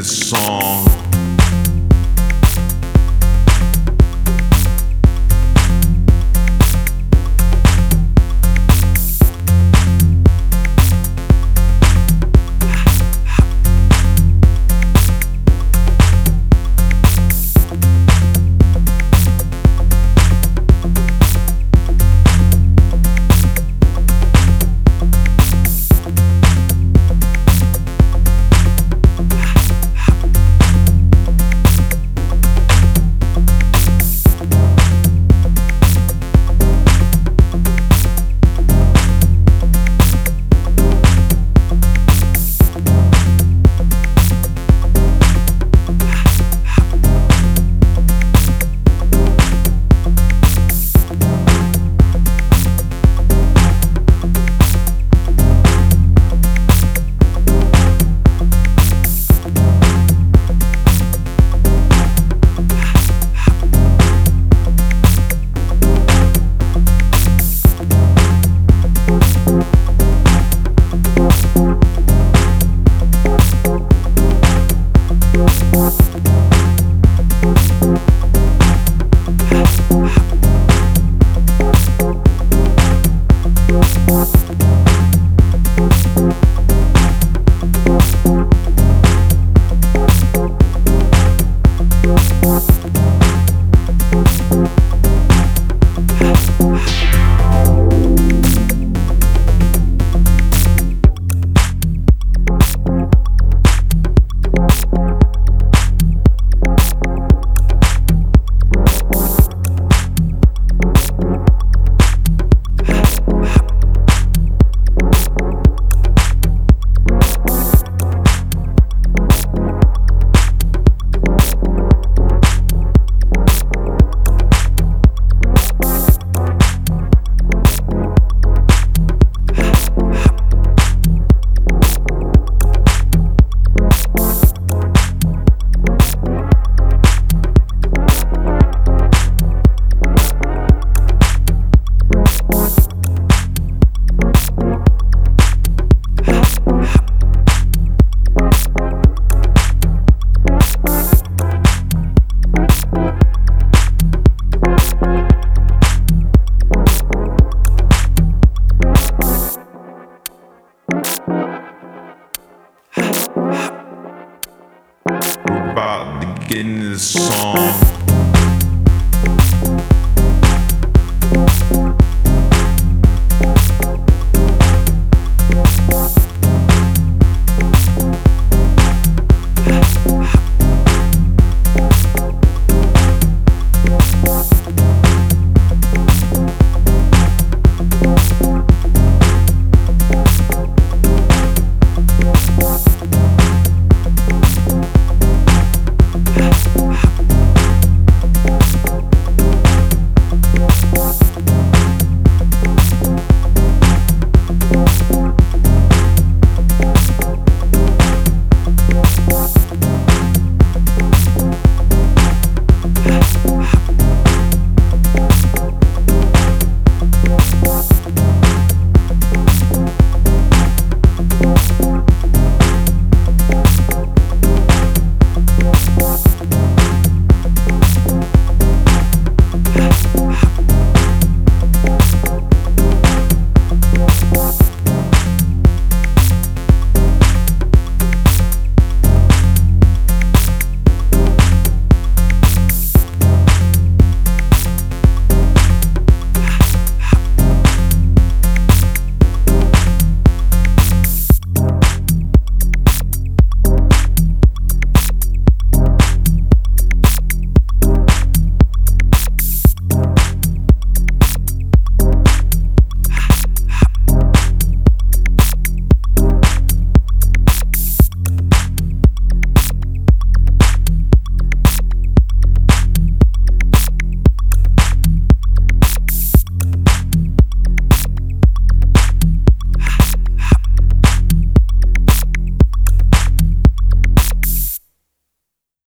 the song. Into the song.